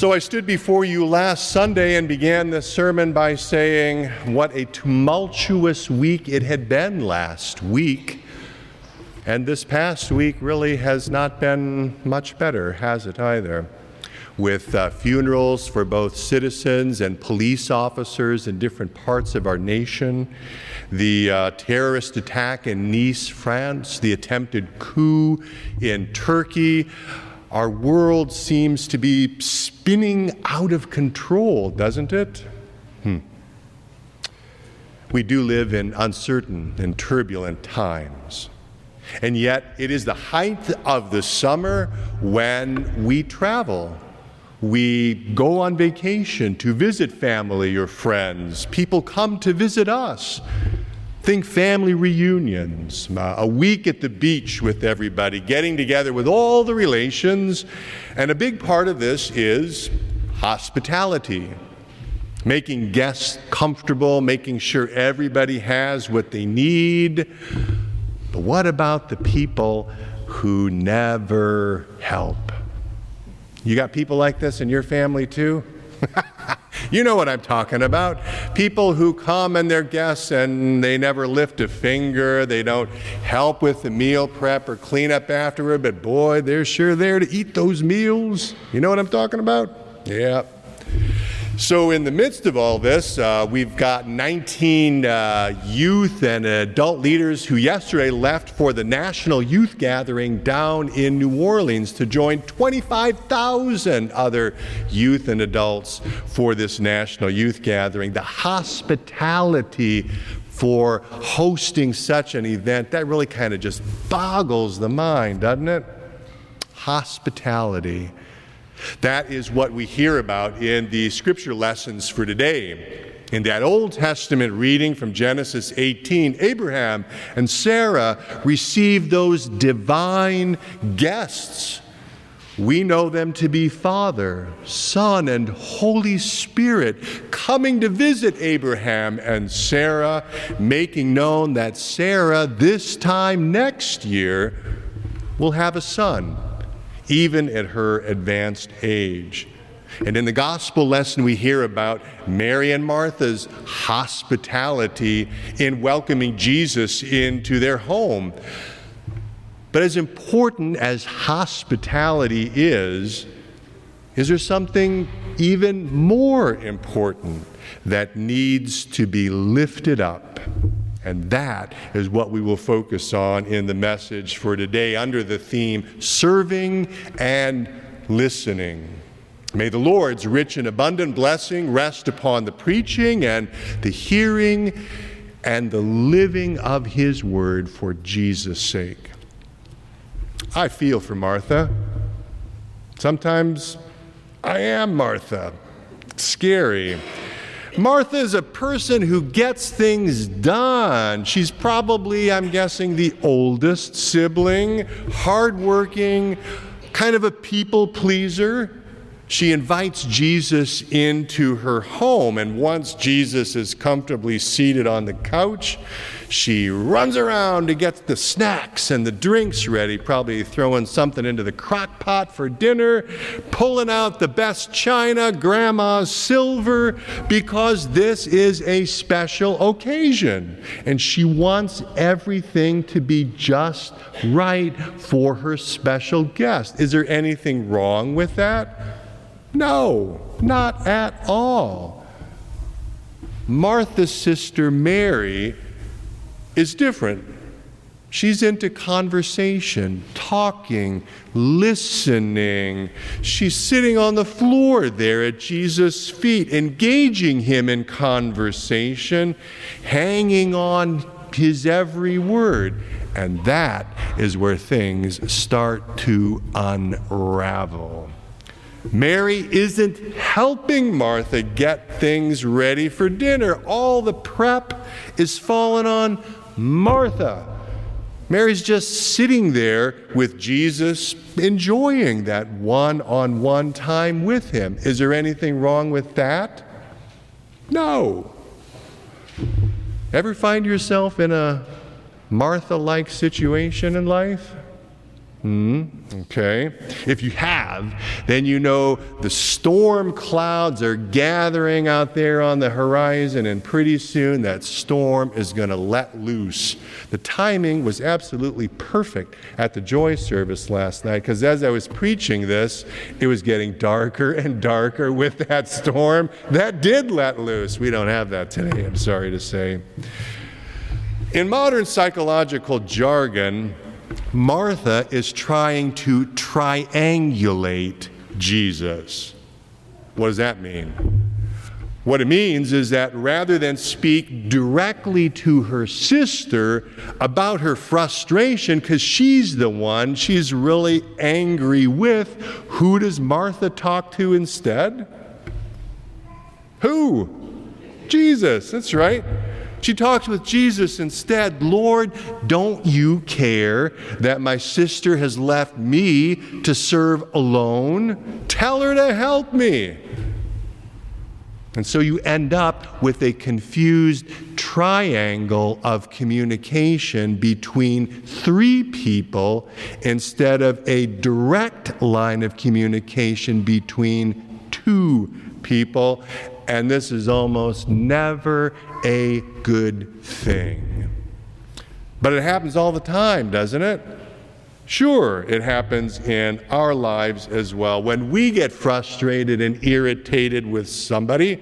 So I stood before you last Sunday and began this sermon by saying what a tumultuous week it had been last week. And this past week really has not been much better, has it either? With uh, funerals for both citizens and police officers in different parts of our nation, the uh, terrorist attack in Nice, France, the attempted coup in Turkey. Our world seems to be spinning out of control, doesn't it? Hmm. We do live in uncertain and turbulent times. And yet, it is the height of the summer when we travel. We go on vacation to visit family or friends. People come to visit us. Think family reunions, uh, a week at the beach with everybody, getting together with all the relations. And a big part of this is hospitality, making guests comfortable, making sure everybody has what they need. But what about the people who never help? You got people like this in your family too? You know what I'm talking about. People who come and they're guests and they never lift a finger, they don't help with the meal prep or clean up afterward, but boy, they're sure there to eat those meals. You know what I'm talking about? Yeah. So, in the midst of all this, uh, we've got 19 uh, youth and adult leaders who yesterday left for the National Youth Gathering down in New Orleans to join 25,000 other youth and adults for this National Youth Gathering. The hospitality for hosting such an event, that really kind of just boggles the mind, doesn't it? Hospitality. That is what we hear about in the scripture lessons for today. In that Old Testament reading from Genesis 18, Abraham and Sarah received those divine guests. We know them to be Father, Son, and Holy Spirit coming to visit Abraham and Sarah, making known that Sarah, this time next year, will have a son even at her advanced age. And in the gospel lesson, we hear about Mary and Martha's hospitality in welcoming Jesus into their home. But as important as hospitality is, is there something even more important that needs to be lifted up? And that is what we will focus on in the message for today under the theme Serving and Listening. May the Lord's rich and abundant blessing rest upon the preaching and the hearing and the living of His word for Jesus' sake. I feel for Martha. Sometimes I am Martha. Scary. Martha is a person who gets things done. She's probably, I'm guessing, the oldest sibling, hardworking, kind of a people pleaser. She invites Jesus into her home, and once Jesus is comfortably seated on the couch, she runs around to get the snacks and the drinks ready, probably throwing something into the crock pot for dinner, pulling out the best china, grandma's silver, because this is a special occasion. And she wants everything to be just right for her special guest. Is there anything wrong with that? No, not at all. Martha's sister Mary is different. She's into conversation, talking, listening. She's sitting on the floor there at Jesus' feet, engaging him in conversation, hanging on his every word. And that is where things start to unravel. Mary isn't helping Martha get things ready for dinner. All the prep is falling on Martha. Mary's just sitting there with Jesus, enjoying that one on one time with him. Is there anything wrong with that? No. Ever find yourself in a Martha like situation in life? Hmm, okay. If you have, then you know the storm clouds are gathering out there on the horizon, and pretty soon that storm is going to let loose. The timing was absolutely perfect at the joy service last night because as I was preaching this, it was getting darker and darker with that storm. That did let loose. We don't have that today, I'm sorry to say. In modern psychological jargon, Martha is trying to triangulate Jesus. What does that mean? What it means is that rather than speak directly to her sister about her frustration, because she's the one she's really angry with, who does Martha talk to instead? Who? Jesus, that's right. She talks with Jesus instead. Lord, don't you care that my sister has left me to serve alone? Tell her to help me. And so you end up with a confused triangle of communication between three people instead of a direct line of communication between two people. And this is almost never a good thing. But it happens all the time, doesn't it? Sure, it happens in our lives as well. When we get frustrated and irritated with somebody,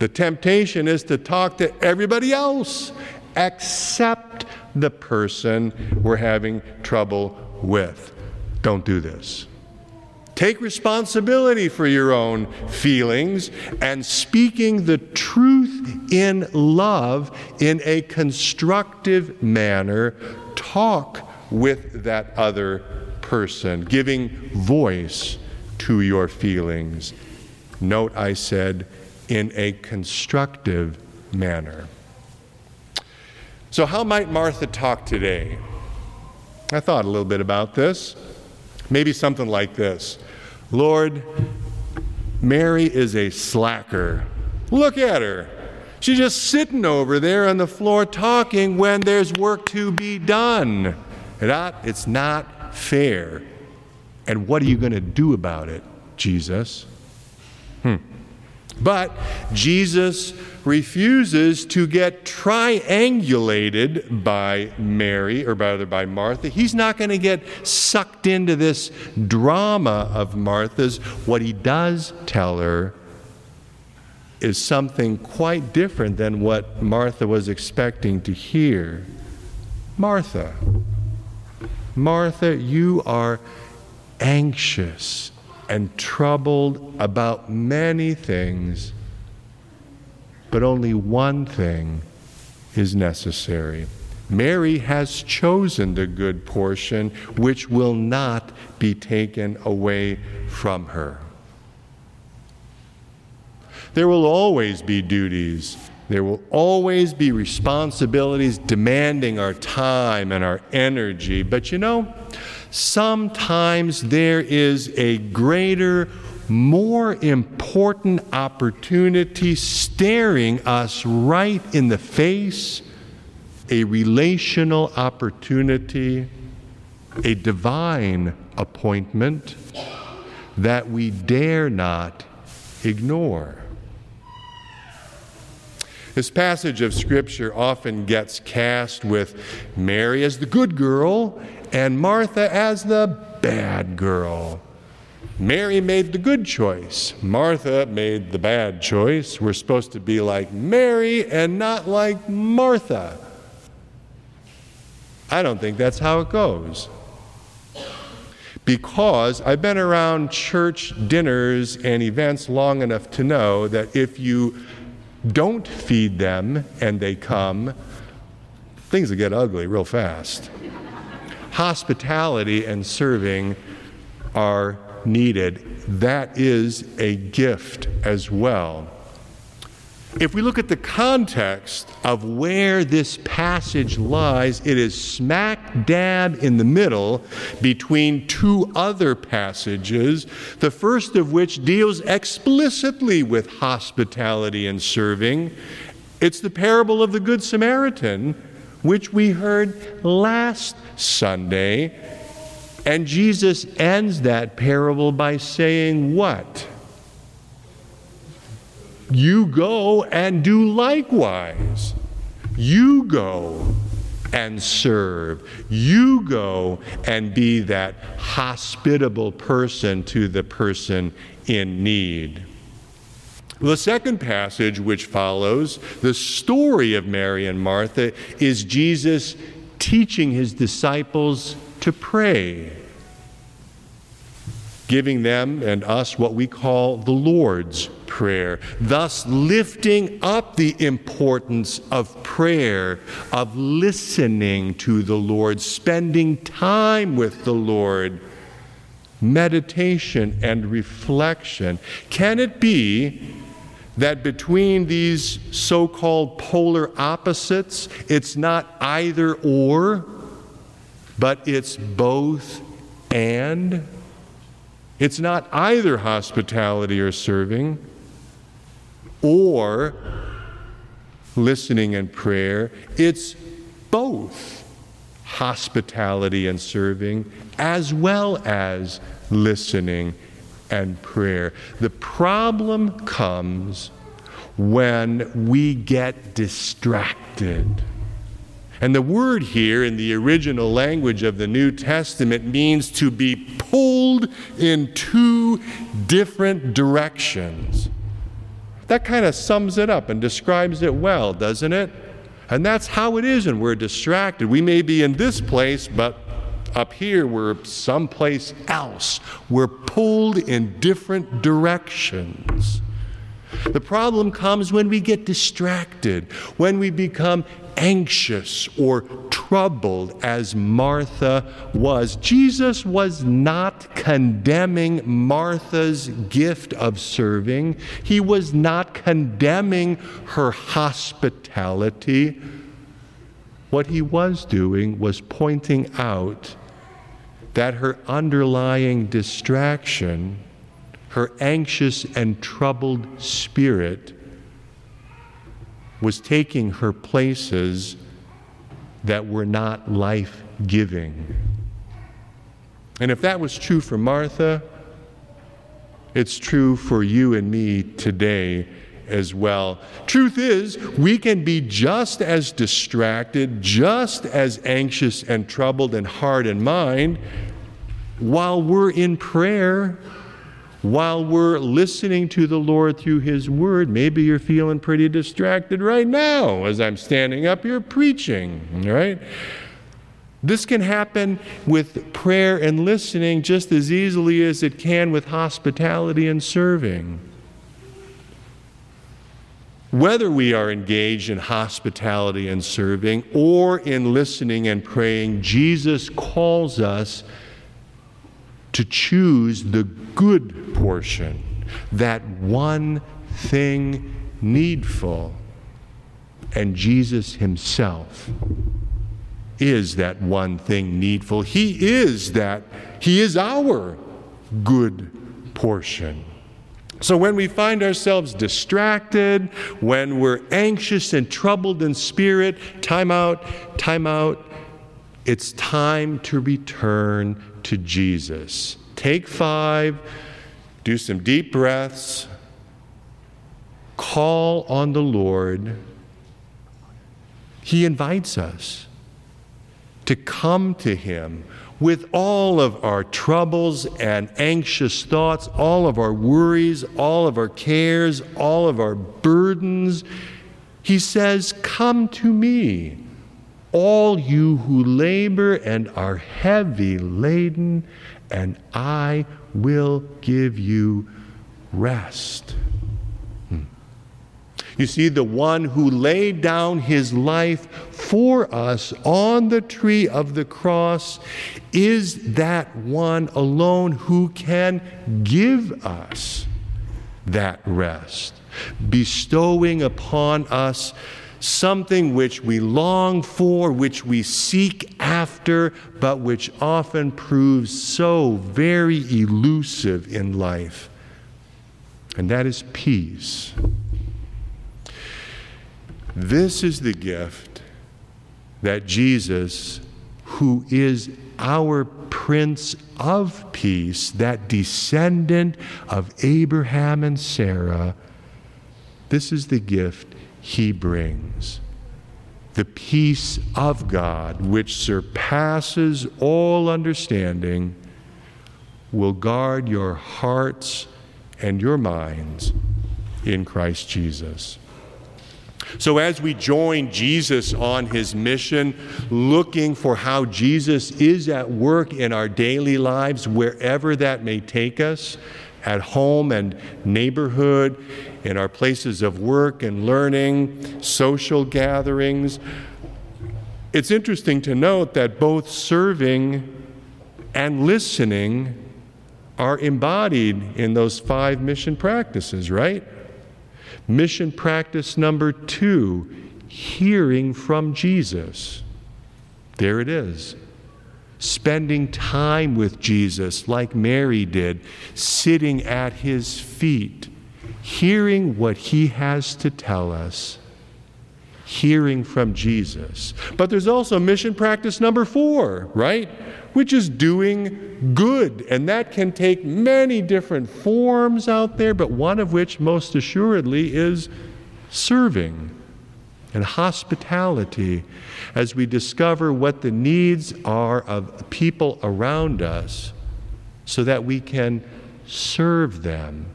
the temptation is to talk to everybody else except the person we're having trouble with. Don't do this. Take responsibility for your own feelings and speaking the truth in love in a constructive manner. Talk with that other person, giving voice to your feelings. Note I said in a constructive manner. So, how might Martha talk today? I thought a little bit about this. Maybe something like this Lord, Mary is a slacker. Look at her. She's just sitting over there on the floor talking when there's work to be done. It's not fair. And what are you going to do about it, Jesus? Hmm. But Jesus refuses to get triangulated by Mary, or rather by Martha. He's not going to get sucked into this drama of Martha's. What he does tell her is something quite different than what Martha was expecting to hear. Martha, Martha, you are anxious and troubled about many things, but only one thing is necessary. Mary has chosen the good portion which will not be taken away from her. There will always be duties. There will always be responsibilities demanding our time and our energy. But you know, sometimes there is a greater, more important opportunity staring us right in the face, a relational opportunity, a divine appointment that we dare not ignore. This passage of Scripture often gets cast with Mary as the good girl and Martha as the bad girl. Mary made the good choice. Martha made the bad choice. We're supposed to be like Mary and not like Martha. I don't think that's how it goes. Because I've been around church dinners and events long enough to know that if you don't feed them and they come, things will get ugly real fast. Hospitality and serving are needed. That is a gift as well. If we look at the context of where this passage lies, it is smack dab in the middle between two other passages, the first of which deals explicitly with hospitality and serving. It's the parable of the Good Samaritan, which we heard last Sunday. And Jesus ends that parable by saying, What? You go and do likewise. You go and serve. You go and be that hospitable person to the person in need. The second passage, which follows the story of Mary and Martha, is Jesus teaching his disciples to pray, giving them and us what we call the Lord's Prayer, thus lifting up the importance of prayer, of listening to the Lord, spending time with the Lord, meditation and reflection. Can it be? That between these so called polar opposites, it's not either or, but it's both and. It's not either hospitality or serving or listening and prayer, it's both hospitality and serving as well as listening and prayer. The problem comes when we get distracted. And the word here in the original language of the New Testament means to be pulled in two different directions. That kind of sums it up and describes it well, doesn't it? And that's how it is when we're distracted. We may be in this place, but up here we're someplace else. We're pulled in different directions. The problem comes when we get distracted, when we become anxious or troubled as Martha was. Jesus was not condemning Martha's gift of serving, he was not condemning her hospitality. What he was doing was pointing out that her underlying distraction, her anxious and troubled spirit, was taking her places that were not life giving. And if that was true for Martha, it's true for you and me today as well. Truth is, we can be just as distracted, just as anxious and troubled and hard in mind while we're in prayer while we're listening to the Lord through His Word. Maybe you're feeling pretty distracted right now as I'm standing up here preaching, right? This can happen with prayer and listening just as easily as it can with hospitality and serving. Whether we are engaged in hospitality and serving or in listening and praying, Jesus calls us to choose the good portion, that one thing needful. And Jesus Himself is that one thing needful. He is that, He is our good portion. So when we find ourselves distracted, when we're anxious and troubled in spirit, time out, time out. It's time to return to Jesus. Take five, do some deep breaths, call on the Lord. He invites us to come to Him with all of our troubles and anxious thoughts, all of our worries, all of our cares, all of our burdens. He says, Come to me all you who labor and are heavy laden, and I will give you rest. You see, the one who laid down his life for us on the tree of the cross is that one alone who can give us that rest, bestowing upon us something which we long for, which we seek after, but which often proves so very elusive in life. And that is peace. This is the gift that Jesus, who is our Prince of Peace, that descendant of Abraham and Sarah, this is the gift he brings. The peace of God, which surpasses all understanding, will guard your hearts and your minds in Christ Jesus. So, as we join Jesus on his mission, looking for how Jesus is at work in our daily lives, wherever that may take us, at home and neighborhood, in our places of work and learning, social gatherings, it's interesting to note that both serving and listening are embodied in those five mission practices, right? Mission practice number two hearing from Jesus. There it is. Spending time with Jesus, like Mary did, sitting at his feet, hearing what he has to tell us, hearing from Jesus. But there's also mission practice number four, right? Which is doing good. And that can take many different forms out there, but one of which, most assuredly, is serving and hospitality as we discover what the needs are of people around us so that we can serve them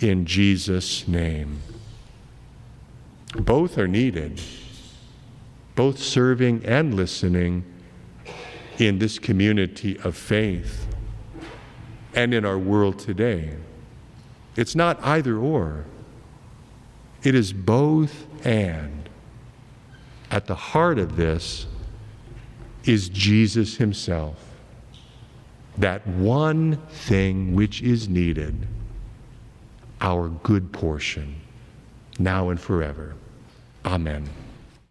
in Jesus' name. Both are needed, both serving and listening in this community of faith and in our world today. It's not either or, it is both and. At the heart of this is Jesus Himself, that one thing which is needed, our good portion, now and forever. Amen.